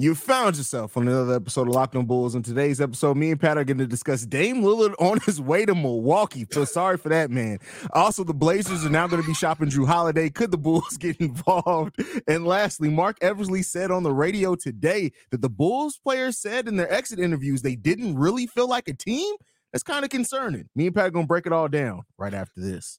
You found yourself on another episode of Locked On Bulls. In today's episode, me and Pat are going to discuss Dame Lillard on his way to Milwaukee. Feel sorry for that, man. Also, the Blazers are now going to be shopping Jrue Holiday. Could the Bulls get involved? And lastly, Marc Eversley said on the radio today that the Bulls players said in their exit interviews they didn't really feel like a team. That's kind of concerning. Me and Pat are going to break it all down right after this.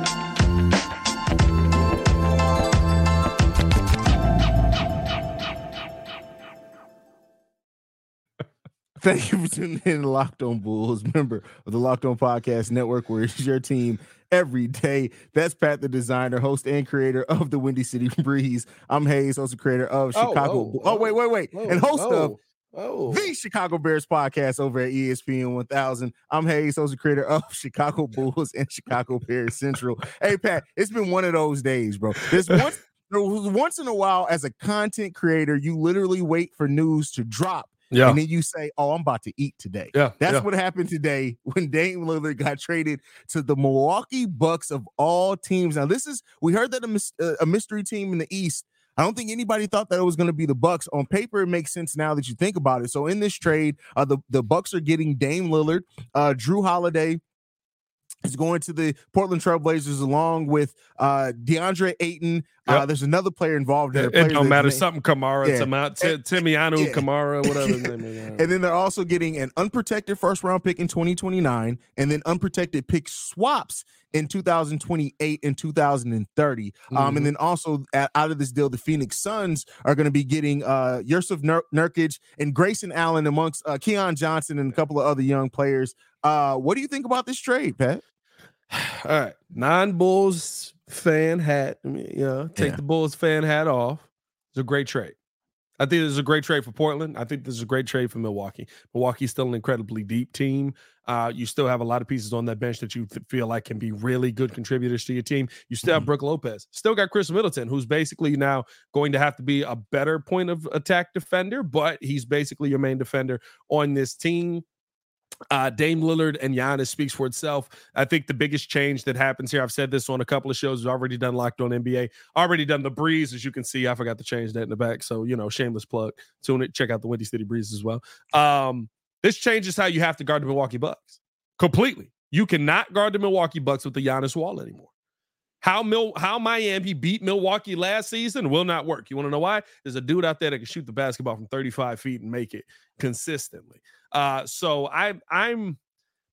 Thank you for tuning in to Locked On Bulls, member of the Locked On Podcast Network, where it's your team every day. That's Pat, the designer, host, and creator of the Windy City Breeze. I'm Haize, also creator of Oh, Chicago. oh, oh, wait, oh, wait, wait, Oh, and host oh, of oh. the Chicago Bears podcast over at ESPN 1000. I'm Haize, also creator of Chicago Bulls and Chicago Bears Central. Hey, Pat, it's been one of those days, bro. This once, once in a while, as a content creator, you literally wait for news to drop. Yeah. And then you say, Oh, I'm about to eat today. Yeah. That's yeah. what happened today when Dame Lillard got traded to the Milwaukee Bucks of all teams. Now, this is we heard that a, uh, a mystery team in the East. I don't think anybody thought that it was going to be the Bucks. On paper, it makes sense now that you think about it. So in this trade, uh, the the Bucks are getting Dame Lillard, uh, Jrue Holiday. Is going to the Portland Trailblazers along with uh DeAndre Ayton. Uh, there's another player involved there. It, it don't matter. Something Camara, Yeah. Tama- Ti- Timianu yeah. Camara, whatever his name is. And then they're also getting an unprotected first round pick in 2029 and then unprotected pick swaps in 2028 and 2030. Um, Mhm. and then also a- out of this deal, the Phoenix Suns are going to be getting uh, Jusuf Nur- Nurkic and Grayson Allen amongst uh, Keon Johnson and a couple of other young players. Uh, what do you think about this trade, Pat? All right, non Bulls fan hat. I mean, you know, take Yeah. the Bulls fan hat off. It's a great trade. I think this is a great trade for Portland. I think this is a great trade for Milwaukee. Milwaukee's still an incredibly deep team. Uh, you still have a lot of pieces on that bench that you th- feel like can be really good contributors to your team. You still have Mhm. Brook Lopez. Still got Khris Middleton, who's basically now going to have to be a better point of attack defender, but he's basically your main defender on this team. Uh, Dame Lillard and Giannis speaks for itself. I think the biggest change that happens here, I've said this on a couple of shows, we've already done Locked on NBA, already done the Breeze, as you can see. I forgot to change that in the back. So, you know, shameless plug. Tune it, check out the Windy City Breeze as well. Um, this changes how you have to guard the Milwaukee Bucks completely. You cannot guard the Milwaukee Bucks with the Giannis wall anymore. How Mil- how Miami beat Milwaukee last season will not work. You want to know why? There's a dude out there that can shoot the basketball from 35 feet and make it consistently. Uh, so I'm I'm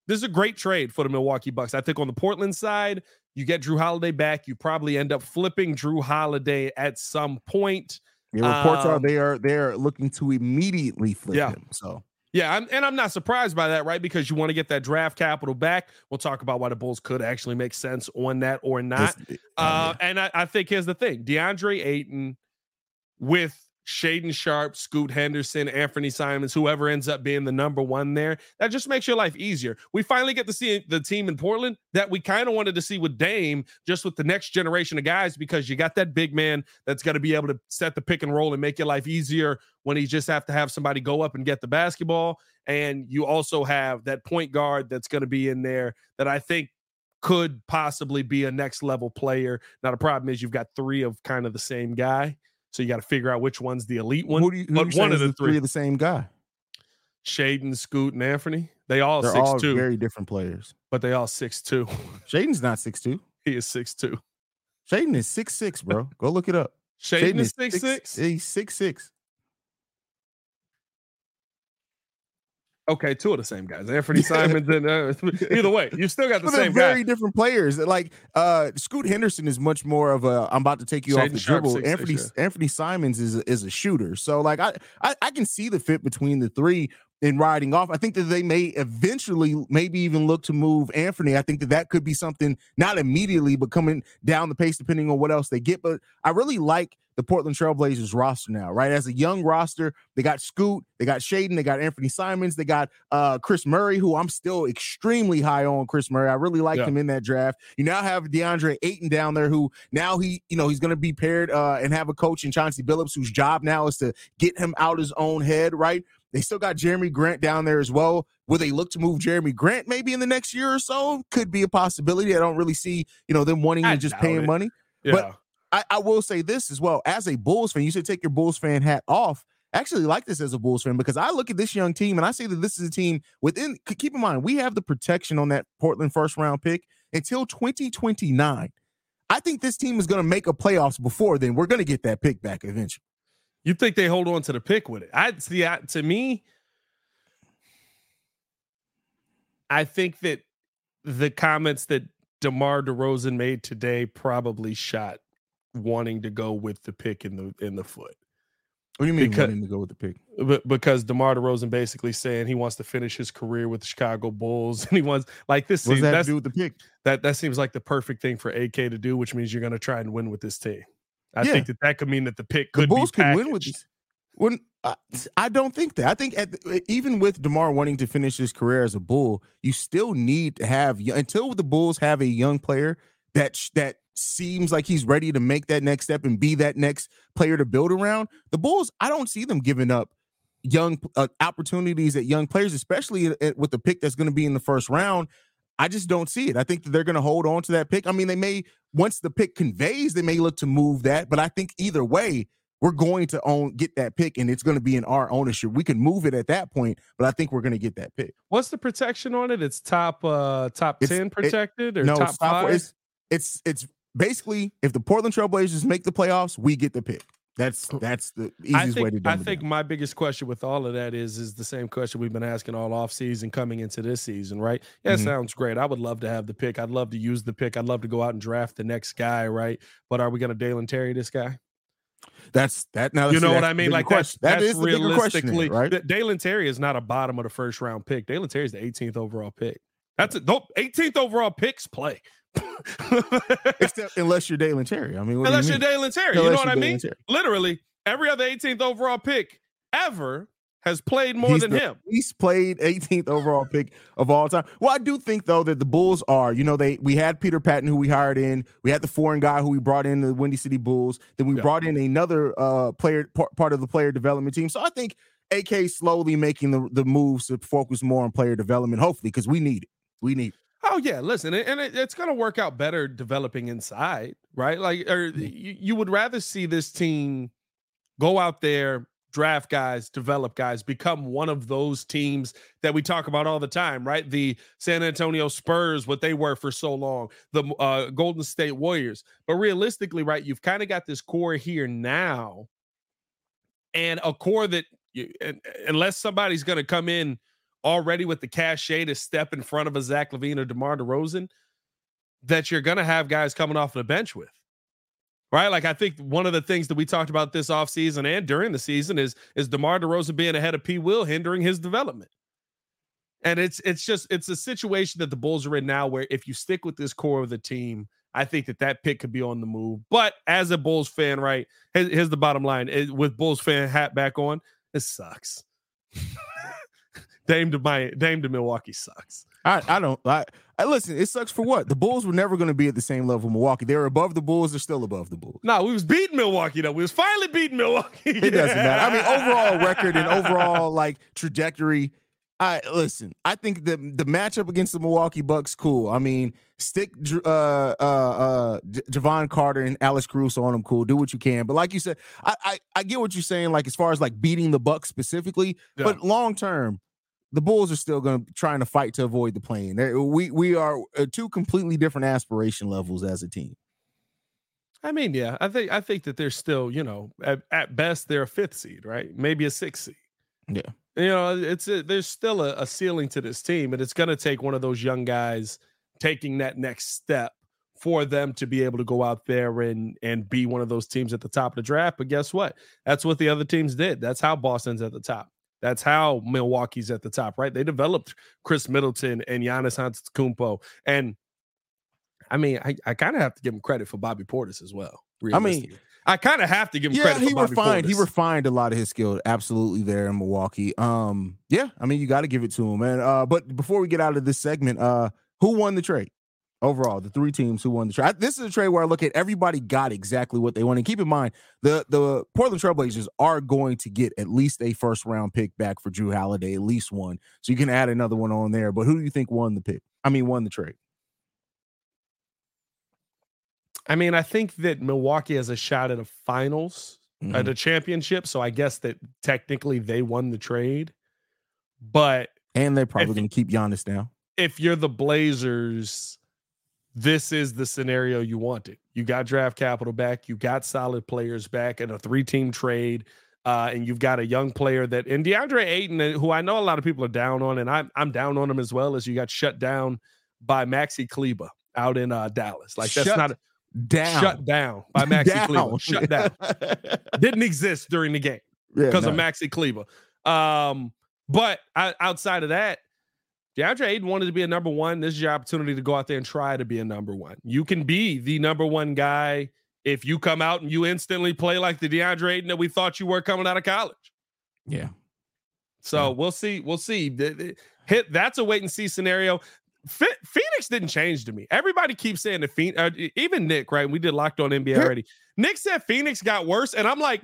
this is a great trade for the Milwaukee Bucks. I think on the Portland side, you get Jrue Holiday back. You probably end up flipping Jrue Holiday at some point. The reports are Um, they are they are looking to immediately flip Yeah. him. So Yeah, I'm, and I'm not surprised by that, right? Because you want to get that draft capital back. We'll talk about why the Bulls could actually make sense on that or not. Uh, and I, I think here's the thing: DeAndre Ayton with Shaedon Sharpe, Scoot Henderson, Anthony Simons, whoever ends up being the number one there, that just makes your life easier. We finally get to see the team in Portland that we kind of wanted to see with Dame, just with the next generation of guys, because you got that big man that's going to be able to set the pick and roll and make your life easier when he just have to have somebody go up and get the basketball. And you also have that point guard that's going to be in there that I think could possibly be a next level player. Now the problem is you've got three of kind of the same guy, so you got to figure out which one's the elite one. Who do you, who but you one of the three three, of the same guy? Shaedon, Scoot, and Anthony, they all They're six all two, very different players. but they all six two. Shaedon's not six two. he is six two. Shaedon is six six, bro. Go look it up. Shaedon is six six. He's six six. Okay, two of the same guys. Anthony Simons and uh, either way, you still got the But same very guy. different players. Like uh Scoot Henderson is much more of a I'm about to take you off the Sharp, dribble. 6'6", Anthony Anthony Simons is a, is a shooter. So like I, I I can see the fit between the three, and riding off. I think that they may eventually, maybe even look to move Anthony. I think that that could be something not immediately, but coming down the pace depending on what else they get. But I really like the Portland Trailblazers roster now, right? As a young roster, they got Scoot, they got Shaedon, they got Anthony Simons, they got uh, Kris Murray, who I'm still extremely high on. Kris Murray, I really liked yeah. him in that draft. You now have DeAndre Ayton down there, who now he, you know, he's going to be paired uh, and have a coach in Chauncey Billups, whose job now is to get him out his own head, right? They still got Jerami Grant down there as well. Will they look to move Jerami Grant maybe in the next year or so? Could be a possibility. I don't really see, you know, them wanting to just paying it. money. Yeah. But I, I, will say this as well. As a Bulls fan, you should take your Bulls fan hat off. I actually like this as a Bulls fan because I look at this young team and I say that this is a team within keep in mind, we have the protection on that Portland first round pick until 2029. I think this team is going to make a playoffs before then. We're going to get that pick back eventually. You think they hold on to the pick with it? I see. I, to me, I think that the comments that DeMar DeRozan made today probably shot wanting to go with the pick in the in the foot. What do you mean because, wanting to go with the pick? Because DeMar DeRozan basically saying he wants to finish his career with the Chicago Bulls, and he wants like this. What that do with the pick? That that seems like the perfect thing for AK to do, which means you're going to try and win with this team. I yeah. think that that could mean that the pick could the Bulls be could win with this. When uh, I don't think that. I think at the, even with Demar wanting to finish his career as a Bull, you still need to have until the Bulls have a young player that that seems like he's ready to make that next step and be that next player to build around. The Bulls, I don't see them giving up young uh, opportunities at young players, especially with the pick that's going to be in the first round. I just don't see it. I think that they're going to hold on to that pick. I mean, they may once the pick conveys, they may look to move that, but I think either way, we're going to own get that pick and it's going to be in our ownership. We can move it at that point, but I think we're going to get that pick. What's the protection on it? It's top uh top it's, 10 protected it, or no, top 5? It's, it's it's basically if the Portland Trailblazers make the playoffs, we get the pick. That's that's the easiest think, way to do it. I think my biggest question with all of that is is the same question we've been asking all off season coming into this season, right? Yeah, mm-hmm. sounds great. I would love to have the pick. I'd love to use the pick. I'd love to go out and draft the next guy, right? But are we going to Dalen Terry this guy? That's that. Now you know what I mean. Like that's that that's realistically. Right? Dalen Terry is not a bottom of the first round pick. Dalen Terry is the 18th overall pick. That's it. 18th overall picks play. Except unless you're Dalen Terry. I mean, unless you are Dalen Terry, unless you know what I mean? Terry. Literally, every other 18th overall pick ever has played more He's than him. He's played 18th overall pick of all time. Well, I do think though that the Bulls are, you know, they we had Peter Patton who we hired in, we had the foreign guy who we brought in the Windy City Bulls, then we yeah. brought in another uh player part of the player development team. So I think AK slowly making the the moves to focus more on player development, hopefully, because we need it. We need. It. Oh yeah, listen, and it, it's going to work out better developing inside, right? Like, or you, you would rather see this team go out there, draft guys, develop guys, become one of those teams that we talk about all the time, right? The San Antonio Spurs, what they were for so long, the uh, Golden State Warriors. But realistically, right, you've kind of got this core here now, and a core that, you, unless somebody's going to come in already with the cachet to step in front of a Zach LaVine or DeMar DeRozan that you're going to have guys coming off the bench with. Right? Like I think one of the things that we talked about this offseason and during the season is is DeMar DeRozan being ahead of P. Will hindering his development. And it's it's just it's a situation that the Bulls are in now where if you stick with this core of the team, I think that that pick could be on the move. But as a Bulls fan, right? Here's, here's the bottom line: with Bulls fan hat back on, it sucks. Dame to my Dame to Milwaukee sucks. I, I don't I, I listen, it sucks for what? The Bulls were never going to be at the same level Milwaukee. They were above the Bulls, they're still above the Bulls. No, we was beating Milwaukee though. We was finally beating Milwaukee. it doesn't matter. I mean, overall record and overall like trajectory. I listen, I think the the matchup against the Milwaukee Bucks cool. I mean, stick uh uh uh Jevon Carter and Alex Caruso on them cool. Do what you can. But like you said, I I, I get what you're saying like as far as like beating the Bucks specifically, yeah. but long term the Bulls are still going to trying to fight to avoid the plane. We we are uh, two completely different aspiration levels as a team. I mean, yeah, I think I think that they're still, you know, at, at best they're a fifth seed, right? Maybe a sixth seed. Yeah, you know, it's a, there's still a, a ceiling to this team, and it's going to take one of those young guys taking that next step for them to be able to go out there and and be one of those teams at the top of the draft. But guess what? That's what the other teams did. That's how Boston's at the top That's how Milwaukee's at the top, right? They developed Khris Middleton and Giannis Antetokounmpo, and I mean, I, I kind of have to give him credit for Bobby Portis as well. I mean, I kind of have to give him yeah, credit. he for Bobby refined. Portis. He refined a lot of his skill, absolutely there in Milwaukee. Um, yeah, I mean, you got to give it to him, man. Uh, but before we get out of this segment, uh, who won the trade? Overall, the three teams who won the trade. This is a trade where I look at everybody got exactly what they wanted. Keep in mind, the the Portland Trailblazers are going to get at least a first round pick back for Jrue Holiday, at least one. So you can add another one on there. But who do you think won the pick? I mean, won the trade? I mean, I think that Milwaukee has a shot at a finals, Mhm. at a championship. So I guess that technically they won the trade. But and they're probably going to keep Giannis now. if you're the Blazers, this is the scenario you wanted. You got draft capital back, you got solid players back in a three team trade. Uh, and you've got a young player that, and DeAndre Ayton, uh, who I know a lot of people are down on, and I'm I'm down on him as well. As you got shut down by Maxi Kleber out in uh, Dallas, like that's Shut not a, Down. shut down by Maxi Kleber, shut down. Didn't exist during the game Yeah, because no. of Maxi Kleber. Um, but I, outside of that, DeAndre Ayton wanted to be a number one. This is your opportunity to go out there and try to be a number one. You can be the number one guy if you come out and you instantly play like the DeAndre Ayton that we thought you were coming out of college. Yeah. So Yeah. we'll see. We'll see. Hit that's a wait and see scenario. Phoenix didn't change to me. Everybody keeps saying the Phoenix, uh, even Nick, right? We did locked on NBA already. Nick said Phoenix got worse, and I'm like,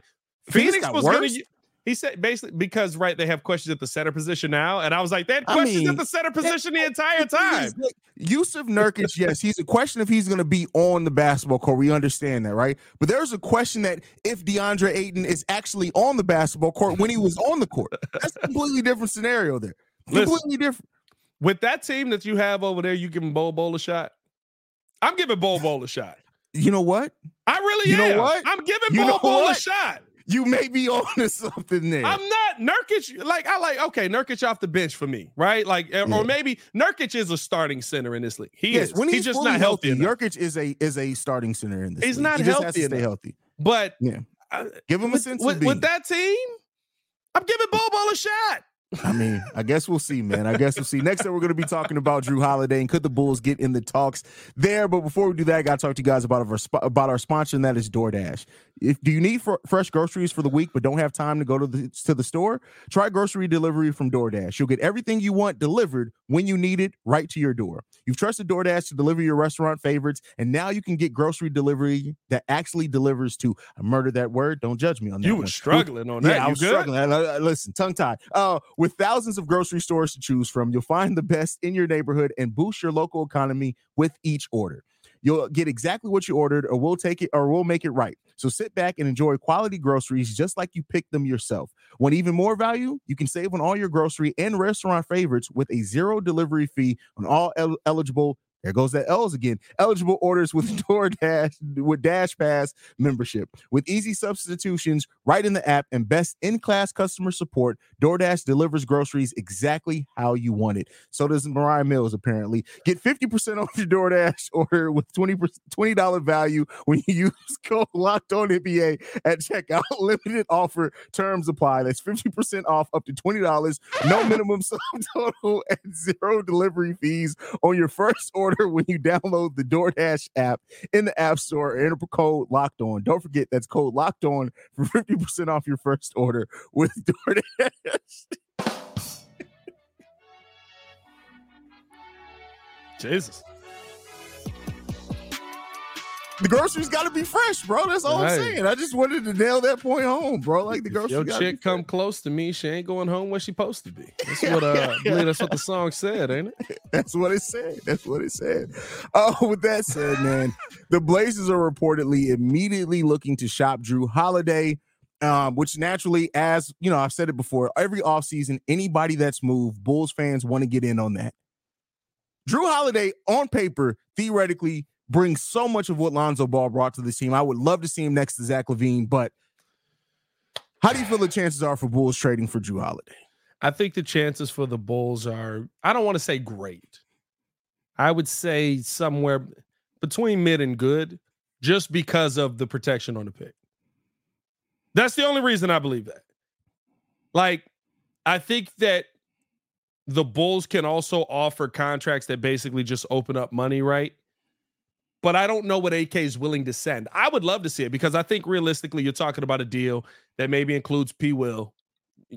Phoenix Phoenix, was going worse? to. He said basically because right they have questions at the center position now, and I was like they had I mean, at the center position the entire time. look, Jusuf Nurkic, yes, he's a question if he's going to be on the basketball court. We understand that, right? But there's a question that if DeAndre Ayton is actually on the basketball court when he was on the court. That's a completely different scenario there. Listen. Completely different. With that team that you have over there, you giving Bol Bol a shot. I'm giving Bol Bol a shot. You know what? I really You know am. what? I'm giving You Bol know Bol a shot. You may be on to something there. I'm not Nurkic. Like I like okay, Nurkic off the bench for me, right? Like or- Yeah. or maybe Nurkic is a starting center in this league. He yes, is. when he's, just not healthy. enough. Nurkic is a is a starting center in this. He's league. not he just has healthy to stay healthy. But Yeah. uh, Give him a sense with, of with that team, I'm giving Bol a shot. I mean, I guess we'll see, man. I guess we'll see. Next up, we're going to be talking about Jrue Holiday and could the Bulls get in the talks there. But before we do that, I got to talk to you guys about our about our sponsor, and that is DoorDash. If do you need fr- fresh groceries for the week but don't have time to go to the to the store? Try grocery delivery from DoorDash. You'll get everything you want delivered when you need it, right to your door. You've trusted DoorDash to deliver your restaurant favorites, and now you can get grocery delivery that actually delivers to. I murdered that word. Don't judge me on that. You one. were struggling on that. Yeah, I was good? struggling. I- I- listen, tongue tied. Uh, with thousands of grocery stores to choose from, you'll find the best in your neighborhood and boost your local economy with each order. You'll get exactly what you ordered, or we'll take it, or we'll make it right. So sit back and enjoy quality groceries just like you picked them yourself. Want even more value? You can save on all your grocery and restaurant favorites with a zero delivery fee on all el- eligible. There goes that L's again. Eligible orders with DoorDash with DashPass membership. With easy substitutions right in the app and best in-class customer support, DoorDash delivers groceries exactly how you want it. So does Mariah Mills apparently. Get 50% off your DoorDash order with 20 $20 value when you use code locked on NBA at checkout. Limited offer terms apply. That's 50% off up to $20. No minimum sum total and zero delivery fees on your first order when you download the DoorDash app in the App Store. Enter code locked on. Don't forget that's code locked on for 50% off your first order with DoorDash. Jesus. The groceries got to be fresh, bro. That's all I'm saying. I just wanted to nail that point home, bro. Like the groceries. your chick come close to me, she ain't going home where she supposed to be. That's what uh, I believe that's what the song said, ain't it? That's what it said. That's what it said. Oh, with that said, man, the Blazers are reportedly immediately looking to shop Jrue Holiday, um, which naturally, as you know, I've said it before, every offseason, anybody that's moved, Bulls fans want to get in on that. Jrue Holiday, on paper, theoretically, brings so much of what Lonzo Ball brought to the team. I would love to see him next to Zach LaVine, but how do you feel the chances are for Bulls trading for Jrue Holiday? I think the chances for the Bulls are, I don't want to say great. I would say somewhere between mid and good, just because of the protection on the pick. That's the only reason I believe that. Like, I think that the Bulls can also offer contracts that basically just open up money, right? But I don't know what AK is willing to send. I would love to see it because I think realistically, you're talking about a deal that maybe includes P. Will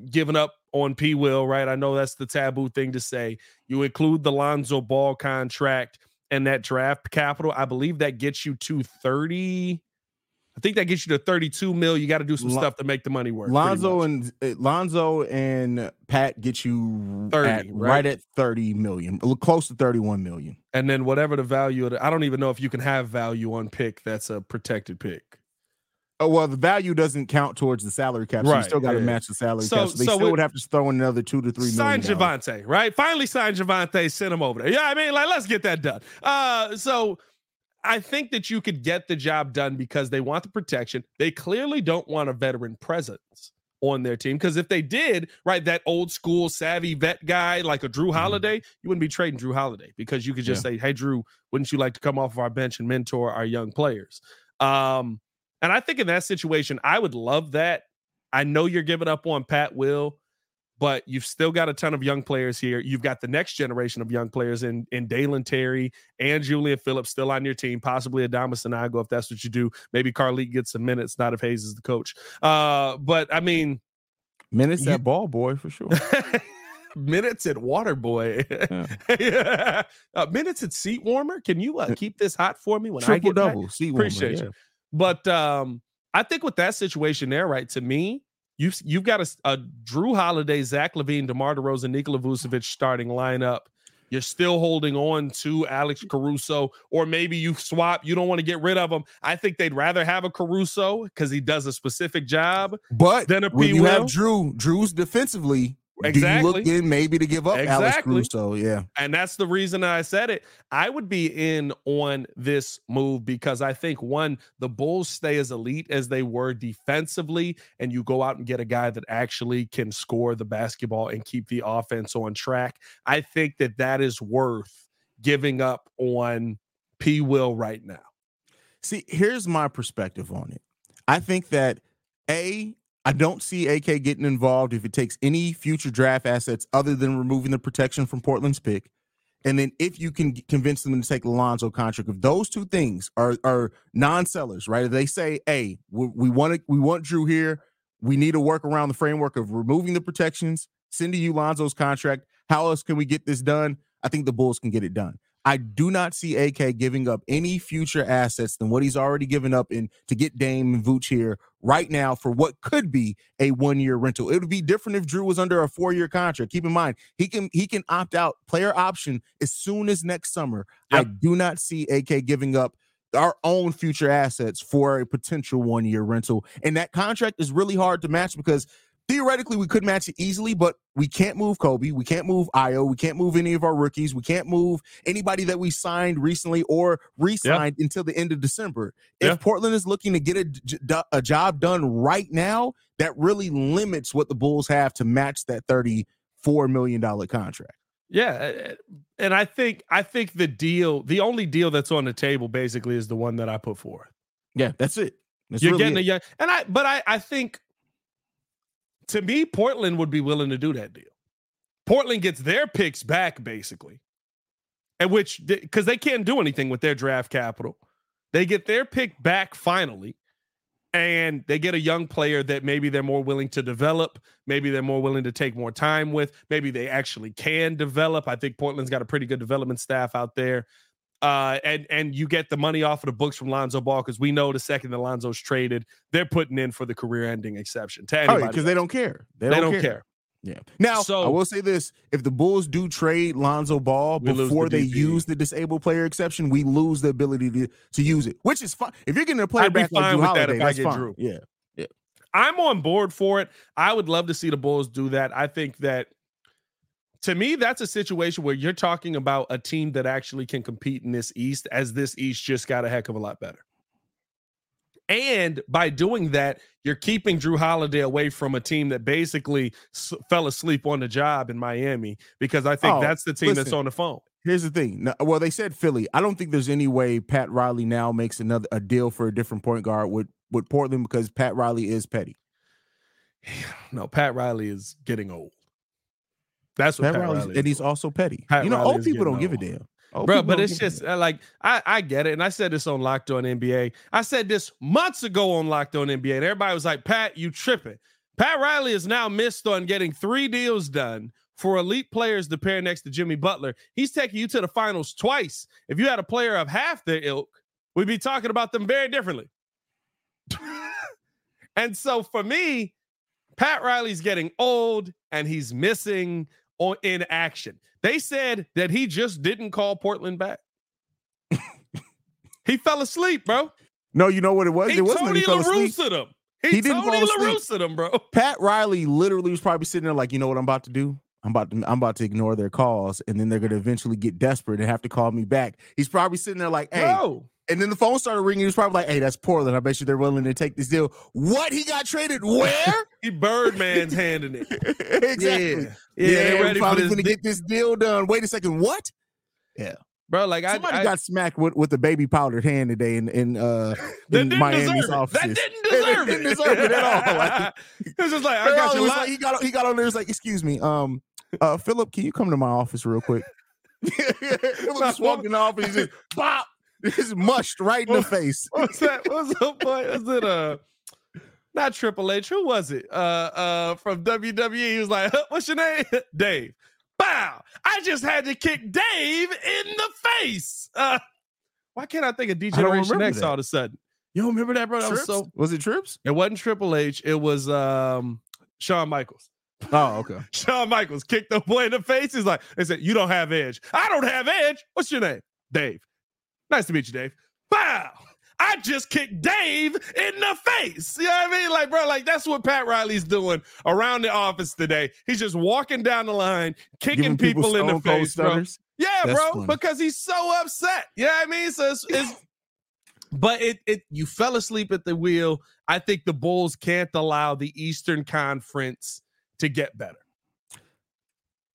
giving up on P. Will, right? I know that's the taboo thing to say. You include the Lonzo Ball contract and that draft capital. I believe that gets you to 30. I think that gets you to 32 mil. You got to do some Lon- stuff to make the money work. Lonzo and uh, Lonzo and Pat get you 30, at, right? right? at 30 million, close to 31 million. And then whatever the value of the, I don't even know if you can have value on pick that's a protected pick. Oh well, the value doesn't count towards the salary cap. So right, you still got to yeah. match the salary so, cap. So they so still would have to throw in another two to three. Sign Javonte, right? Finally, sign Javonte. Send him over there. Yeah, I mean, like, let's get that done. Uh, so I think that you could get the job done because they want the protection. They clearly don't want a veteran presence on their team because if they did, right, that old school savvy vet guy like a Jrue mm-hmm. Holiday, you wouldn't be trading Jrue Holiday because you could just yeah. say, "Hey, Jrue, wouldn't you like to come off of our bench and mentor our young players?" Um, and I think in that situation, I would love that. I know you're giving up on Pat Will but you've still got a ton of young players here. You've got the next generation of young players in in Dalen Terry and Julian Phillips still on your team, possibly Adama Sanogo if that's what you do. Maybe Carlik gets some minutes, not if Haize is the coach. Uh, but I mean, minutes you, at ball boy for sure. minutes at water boy. yeah. uh, minutes at seat warmer. Can you uh, keep this hot for me when Triple I get double back? seat warmer? Appreciate yeah. you. But um, I think with that situation there, right to me You've you've got a, a Jrue Holiday, Zach LaVine, DeMar DeRozan, Nikola Vucevic starting lineup. You're still holding on to Alex Caruso, or maybe you swap. You don't want to get rid of him. I think they'd rather have a Caruso because he does a specific job. But than a when P. you Will. have Jrue, Jrue's defensively Exactly. Do you look in maybe to give up exactly. Alex Caruso? Yeah. And that's the reason I said it. I would be in on this move because I think one, the Bulls stay as elite as they were defensively, and you go out and get a guy that actually can score the basketball and keep the offense on track. I think that that is worth giving up on P. Will right now. See, here's my perspective on it. I think that a I don't see AK getting involved if it takes any future draft assets other than removing the protection from Portland's pick. And then if you can convince them to take Lonzo contract, if those two things are are non-sellers, right? If they say, "Hey, we, want we want Jrue here. We need to work around the framework of removing the protections, sending you Lonzo's contract. How else can we get this done?" I think the Bulls can get it done. I do not see AK giving up any future assets than what he's already given up in to get Dame and Vooch here right now for what could be a one year rental. It would be different if Jrue was under a four year contract. Keep in mind he can he can opt out player option as soon as next summer. Yep. I do not see AK giving up our own future assets for a potential one year rental. And that contract is really hard to match because theoretically we could match it easily, but we can't move Kobe, we can't move Ayo, we can't move any of our rookies, we can't move anybody that we signed recently or re-signed yeah. until the end of December. If yeah. Portland is looking to get a, a job done right now, that really limits what the Bulls have to match that thirty-four million dollar contract. Yeah, and I think I think the deal, the only deal that's on the table, basically, is the one that I put forth. Yeah, that's it. That's You're really getting it. a young, and I, but I, I think to me, Portland would be willing to do that deal. Portland gets their picks back basically, at which because they can't do anything with their draft capital, they get their pick back finally, and they get a young player that maybe they're more willing to develop, maybe they're more willing to take more time with, maybe they actually can develop. I think Portland's got a pretty good development staff out there uh, and and you get the money off of the books from Lonzo Ball because we know the second that Lonzo's traded, they're putting in for the career-ending exception to anybody because oh, they don't care. They, they don't, care. care. Yeah. Now, so, I will say this: if the Bulls do trade Lonzo Ball before the they use the disabled player exception, we lose the ability to, to use it, which is fine. If you're getting a player I'd back like Jrue Holiday, that that's fine. Jrue. Yeah. Yeah. I'm on board for it. I would love to see the Bulls do that. I think that to me, that's a situation where you're talking about a team that actually can compete in this East, as this East just got a heck of a lot better. And by doing that, you're keeping Jrue Holiday away from a team that basically s- fell asleep on the job in Miami because I think oh, that's the team listen, that's on the phone. Here's the thing. Well, they said Philly. I don't think there's any way Pat Riley now makes another a deal for a different point guard with with Portland because Pat Riley is petty. No, Pat Riley is getting old. That's what Pat, Pat Riley's, Riley and he's also petty. Pat you know, Riley old people don't getting give a damn. Old bro. But it's just damn. uh, like I I get it, and I said this on Locked On NBA. I said this months ago on Locked On NBA, and everybody was like, "Pat, you tripping." Pat Riley is now missed on getting three deals done for elite players to pair next to Jimmy Butler. He's taking you to the finals twice. If you had a player of half their ilk, we'd be talking about them very differently. and so for me, Pat Riley's getting old and he's missing on in action. They said that he just didn't call Portland back. he fell asleep, bro. no, you know what it was? He it wasn't Tony he fell asleep. Him. He, He didn't Tony asleep. Him, bro. Pat Riley literally was probably sitting there like, you know what I'm about to do? I'm about to I'm about to ignore their calls, and then they're gonna eventually get desperate and have to call me back. He's probably sitting there like, hey, Bro. And then the phone started ringing. He was probably like, hey, that's Portland. I bet you they're willing to take this deal. What? He got traded where? He Birdman's handing it. exactly. Yeah. Yeah, they we're ready probably gonna get this deal done. Wait a second. What? Yeah, bro, like I, Somebody I got smacked with, with a baby powdered hand today in in uh in Miami's office. That didn't They deserve didn't it. deserve it at all. Like, it's just like I got you was like, he got he got on there. He was like, "Excuse me, um, uh, Philip, can you come to my office real quick?" Philip just walked in the office. He just pop, just mushed right in the face. What's that? What's the point? Was it uh not Triple H? Who was it? Uh uh from WWE. He was like, What's your name? Dave. Bow. I just had to kick Dave in the face. Uh why can't I think of Degeneration remember X that. all of a sudden? You don't remember that, bro? That was so was it Trips? it wasn't Triple H, it was um Shawn Michaels. Oh, okay. Shawn Michaels kicked the boy in the face. He's like, they said, You don't have edge. I don't have edge. What's your name? Dave. Nice to meet you, Dave. Wow. I just kicked Dave in the face. You know what I mean? Like, bro, like that's what Pat Riley's doing around the office today. He's just walking down the line, kicking Giving people, in the face, bro. Yeah, That's bro, funny. because he's so upset. You know what I mean? So it's, it's but it it you fell asleep at the wheel. I think the Bulls can't allow the Eastern Conference to get better.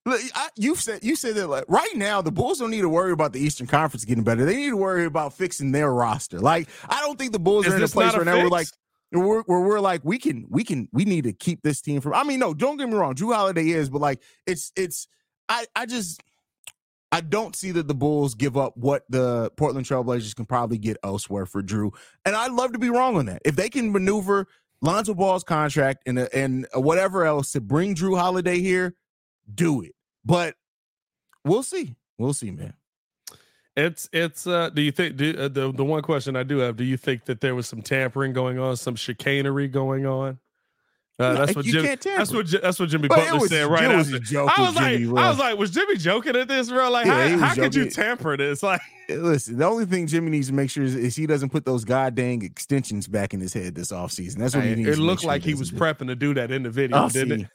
Look, I, you said you said that like right now the Bulls don't need to worry about the Eastern Conference getting better. They need to worry about fixing their roster. Like I don't think the Bulls Is are in a place not a right now where like where, where we're like we can we can we need to keep this team from. I mean, no, don't get me wrong. Jrue Holiday is, but like it's it's I I just I don't see that the Bulls give up what the Portland Trailblazers can probably get elsewhere for Jrue. And I'd love to be wrong on that. If they can maneuver Lonzo Ball's contract and and whatever else to bring Jrue Holiday here, do it. But we'll see. We'll see, man. It's it's uh do you think do, uh, the the one question I do have do you think that there was some tampering going on some chicanery going on uh, No, that's what you Jim, can't tamper. that's what that's what Jimmy But Butler was- said right was after I was like Jimmy. I was like was Jimmy joking at this bro like Yeah, how, how could you tamper this like Listen, the only thing Jimmy needs to make sure is, is he doesn't put those goddamn extensions back in his head this offseason. That's what he needs. it to make looked sure like he was do. prepping to do that in the video Oh, didn't it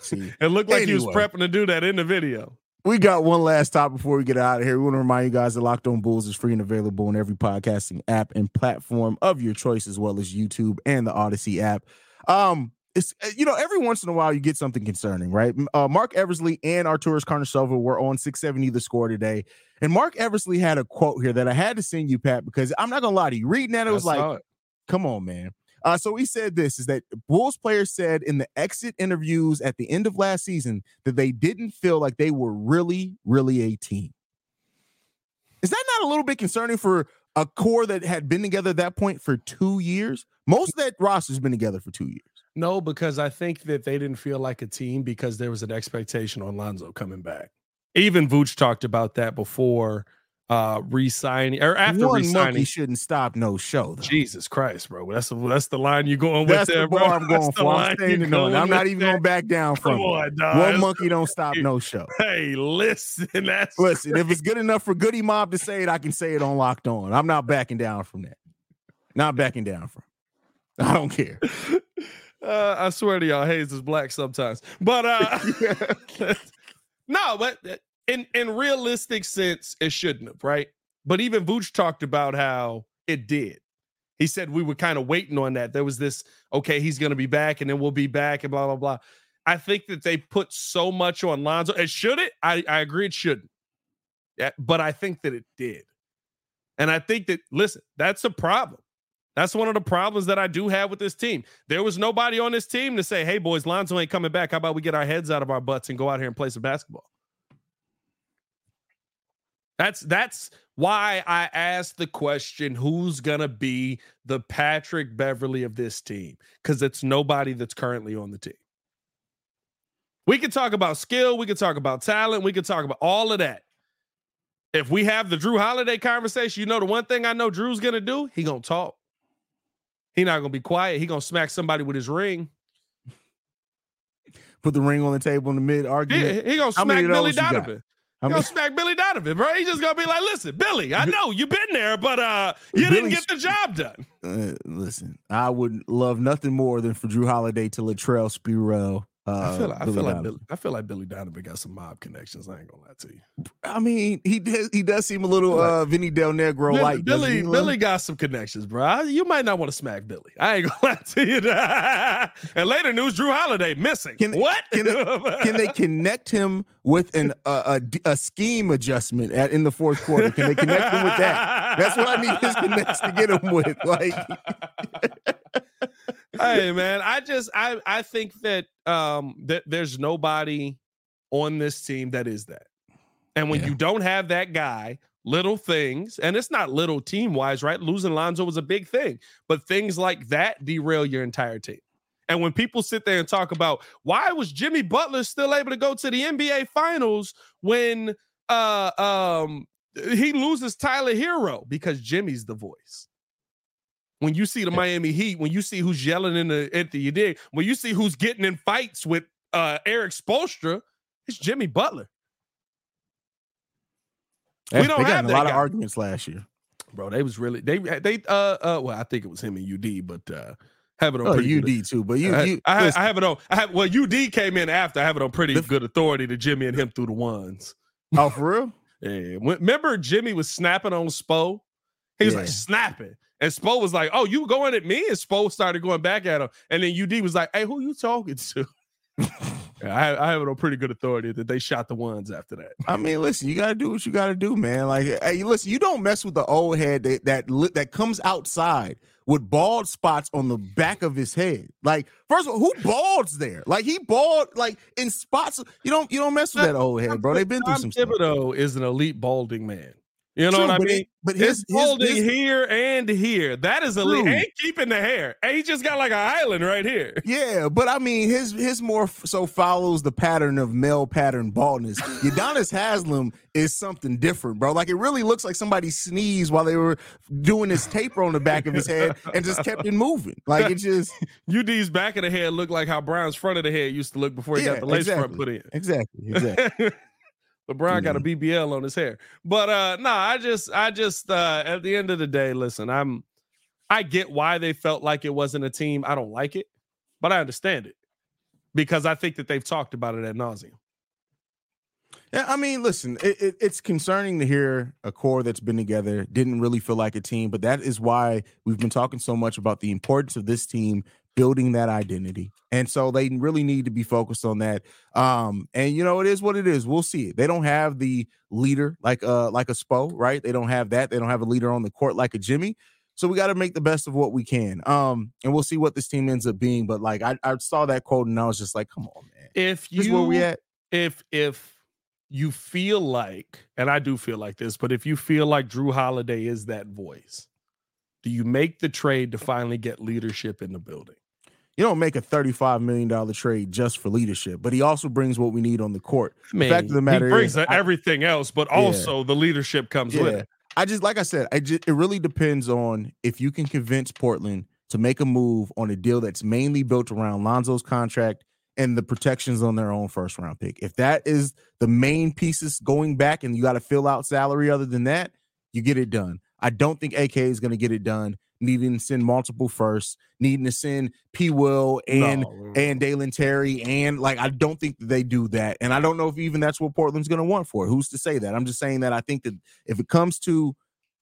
see. It looked like he was prepping to do that in the video We got one last stop before we get out of here. We want to remind you guys that Locked On Bulls is free and available on every podcasting app and platform of your choice, as well as YouTube and the Odyssey app. Um, it's uh, you know every once in a while you get something concerning, right? Uh, Marc Eversley and Arturas Karnisovas were on 670 the score today, and Marc Eversley had a quote here that I had to send you, Pat, because I'm not gonna lie to you. Reading that, it was like, it. come on, man. Uh, so he said this is that Bulls players said in the exit interviews at the end of last season that they didn't feel like they were really, really a team. Is that not a little bit concerning for a core that had been together at that point for two years? Most of that roster's been together for two years. no because I think that they didn't feel like a team because there was an expectation on Lonzo coming back even Vooch talked about that before uh re-signing or after One re-signing monkey shouldn't stop no show. Though. Jesus Christ, bro. That's the that's the line you're going with That's there, the bro. I'm going for. I'm standing on. going I'm not even to back down Come from it. on, dog. One monkey don't stop no show. Hey, listen, that's Listen, if it's good enough for Goodie Mob to say it, I can say it on Locked On. I'm not backing down from that. Not backing down from. I don't care. uh, I swear to y'all, Haize is black sometimes. But uh no, but uh, in in realistic sense, it shouldn't have, right? But even Vooch talked about how it did. He said we were kind of waiting on that. There was this, okay, he's gonna be back, and then we'll be back, and blah blah blah. I think that they put so much on Lonzo. And should it? I, I agree it shouldn't. Yeah, but I think that it did. And I think that listen, that's a problem. That's one of the problems that I do have with this team. There was nobody on this team to say, hey, boys, Lonzo ain't coming back. How about we get our heads out of our butts and go out here and play some basketball? That's that's why I asked the question who's going to be the Patrick Beverley of this team? Because it's nobody that's currently on the team. We can talk about skill, we can talk about talent, we can talk about all of that. If we have the Jrue Holiday conversation, you know the one thing I know Jrue's gonna do, he gonna talk. He not gonna be quiet. He gonna smack somebody with his ring. Put the ring on the table in the mid argument. He, he gonna smack Billy Donovan. I'm gonna smack Billy Donovan, bro. He's just gonna be like, "Listen, Billy, I know you've been there, but uh, you didn't get the job done." Uh, listen, I would love nothing more than for Jrue Holiday to Latrell Sprewell uh, I feel like, I feel like Billy, I feel like Billy Donovan got some mob connections. I ain't gonna lie to you. I mean, he does, he does seem a little uh Vinny Del Negro like Billy. Billy got some connections, bro. You might not want to smack Billy. I ain't gonna lie to you. and later news: Jrue Holiday missing. Can, what? Can they, can they connect him with an uh, a, a scheme adjustment at in the fourth quarter? Can they connect him with that? That's what I need his connects to get him with. Like hey man, I just I I think that um that there's nobody on this team that is that. And when yeah. you don't have that guy, little things, and it's not little team wise, right? Losing Lonzo was a big thing, but things like that derail your entire team. And when people sit there and talk about why was Jimmy Butler still able to go to the NBA finals when uh um he loses Tyler Herro because Jimmy's the voice. When you see the Miami Heat, when you see who's yelling in the empty, you dig. When you see who's getting in fights with uh Erik Spoelstra, it's Jimmy Butler. we don't have a lot guy. of arguments last year, bro. They was really they they uh uh well I think it was him and UD, but uh have it on oh, UD good. too. But you, I, you I, I, have it on. I have well UD came in after. I have it on pretty the, good authority to Jimmy and him through the ones. Oh, for real? yeah. Remember Jimmy was snapping on Spo. He was yeah. like snapping. And Spo was like, "Oh, you going at me?" And Spo started going back at him. And then UD was like, "Hey, who you talking to?" I, I, have it on pretty good authority that they shot the ones after that. I mean, listen, you got to do what you got to do, man. Like, hey, listen, you don't mess with the old head that that that comes outside with bald spots on the back of his head. Like, first of all, who balds there? Like, he bald like in spots. You don't you don't mess with that old head, bro. They've been through some. Thibodeau stuff. is an elite balding man. You know True, what I mean? but his, it's holding his, here and here. That is a lead. Ain't keeping the hair. And he just got like an island right here. Yeah, but I mean, his his more so follows the pattern of male pattern baldness. Udonis Haslem is something different, bro. Like it really looks like somebody sneezed while they were doing this taper on the back of his head and just kept it moving. Like it just UD's back of the head looked like how Brown's front of the head used to look before he yeah, got the lace exactly. front put in. Exactly. Exactly. LeBron got a mm-hmm. BBL on his hair. But uh no, I just I just uh at the end of the day, listen, I'm I get why they felt like it wasn't a team. I don't like it, but I understand it because I think that they've talked about it at nauseum. Yeah, I mean, listen, it, it, it's concerning to hear a core that's been together didn't really feel like a team, but that is why we've been talking so much about the importance of this team building that identity. And so they really need to be focused on that. Um, and you know, it is what it is. We'll see it. They don't have the leader like uh like a Spo, right? They don't have that. They don't have a leader on the court like a Jimmy. So we got to make the best of what we can. Um, and we'll see what this team ends up being. But like I, I saw that quote and I was just like, come on, man. If you where we at, if if you feel like, and I do feel like this, but if you feel like Jrue Holiday is that voice, do you make the trade to finally get leadership in the building? You don't make a $35 million trade just for leadership, but he also brings what we need on the court. I mean, the fact of the matter he brings is, everything I, else, but also yeah. the leadership comes yeah. with it. I just, like I said, I just, it really depends on if you can convince Portland to make a move on a deal that's mainly built around Lonzo's contract and the protections on their own first round pick. If that is the main pieces going back and you got to fill out salary other than that, you get it done. I don't think AK is going to get it done needing to send multiple firsts, needing to send P. Will and no. and Dalen Terry, and like I don't think they do that, and I don't know if even that's what Portland's going to want for. It. Who's to say that? I'm just saying that I think that if it comes to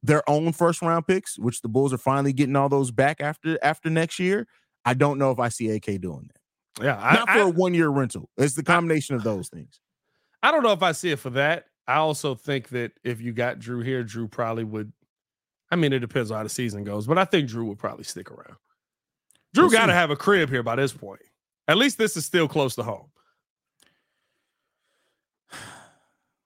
their own first round picks, which the Bulls are finally getting all those back after after next year, I don't know if I see AK doing that. Yeah, not for I, a one year rental. It's the combination I, of those things. I don't know if I see it for that. I also think that if you got Jrue here, Jrue probably would I mean, it depends on how the season goes, but I think Jrue will probably stick around. Jrue We'll got to have a crib here by this point. At least this is still close to home.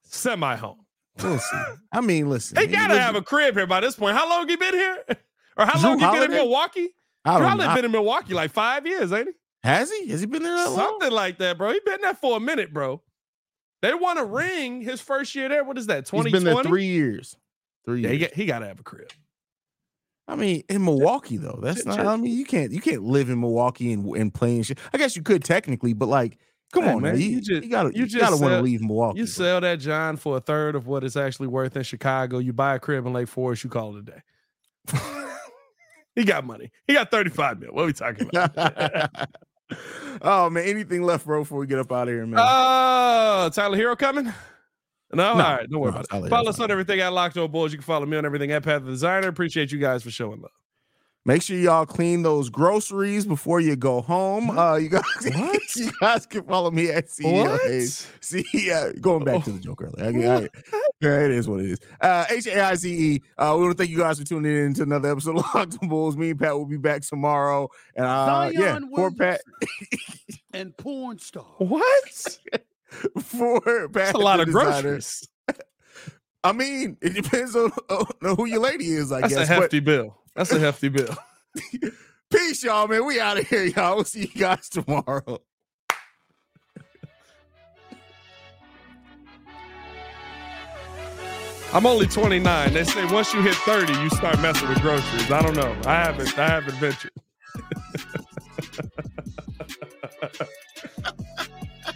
Semi home. We'll see. I mean, listen. He got to have a crib here by this point. How long he been here? Or how Jrue long he been in Milwaukee? I Jrue don't know. been in Milwaukee like five years, ain't he? Has he? Has he been there that long? Something like that, bro. He been there for a minute, bro. They won a ring his first year there. What is that? He's Twenty been there three years. Three Yeah, he got, he got to have a crib. I mean, in Milwaukee though, that's not. I mean, you can't you can't live in Milwaukee and and playing shit. I guess you could technically, but like, come Hey, on, man, you You, just- you gotta you gotta want to leave Milwaukee. You bro. sell that John for a third of what it's actually worth in Chicago. You buy a crib in Lake Forest. You call it a day. he got money. He got thirty five mil. What are we talking about? oh man, anything left, bro? Before we get up out of here, man. Oh, Tyler Herro coming? No, No, all right, don't worry no, about Tyler it. Follow us on everything at Locked On Bulls. You can follow me on everything at Path of the Designer. Appreciate you guys for showing love. Make sure y'all clean those groceries before you go home. Uh, you guys, What? you guys can follow me at CEO Haize. See, yeah, going back to the joke earlier. I, I, yeah, it is what it is. Uh, H A I Z E. Uh, we want to thank you guys for tuning in to another episode of Locked on Bulls. Me and Pat will be back tomorrow. And uh, yeah, Zion for Pat, and porn star. What? for a lot of designer. groceries. I mean, it depends on, on who your lady is. I guess. That's a guess. But hefty bill. That's a hefty bill. peace, y'all, man. We out of here, y'all. We'll see you guys tomorrow. I'm only 29. They say once you hit 30, you start messing with groceries. I don't know. I haven't. I haven't ventured.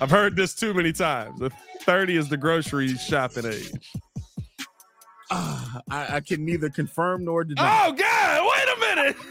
I've heard this too many times. 30 is the grocery shopping age. Uh, I, I, can neither confirm nor deny. Oh God! Wait a minute.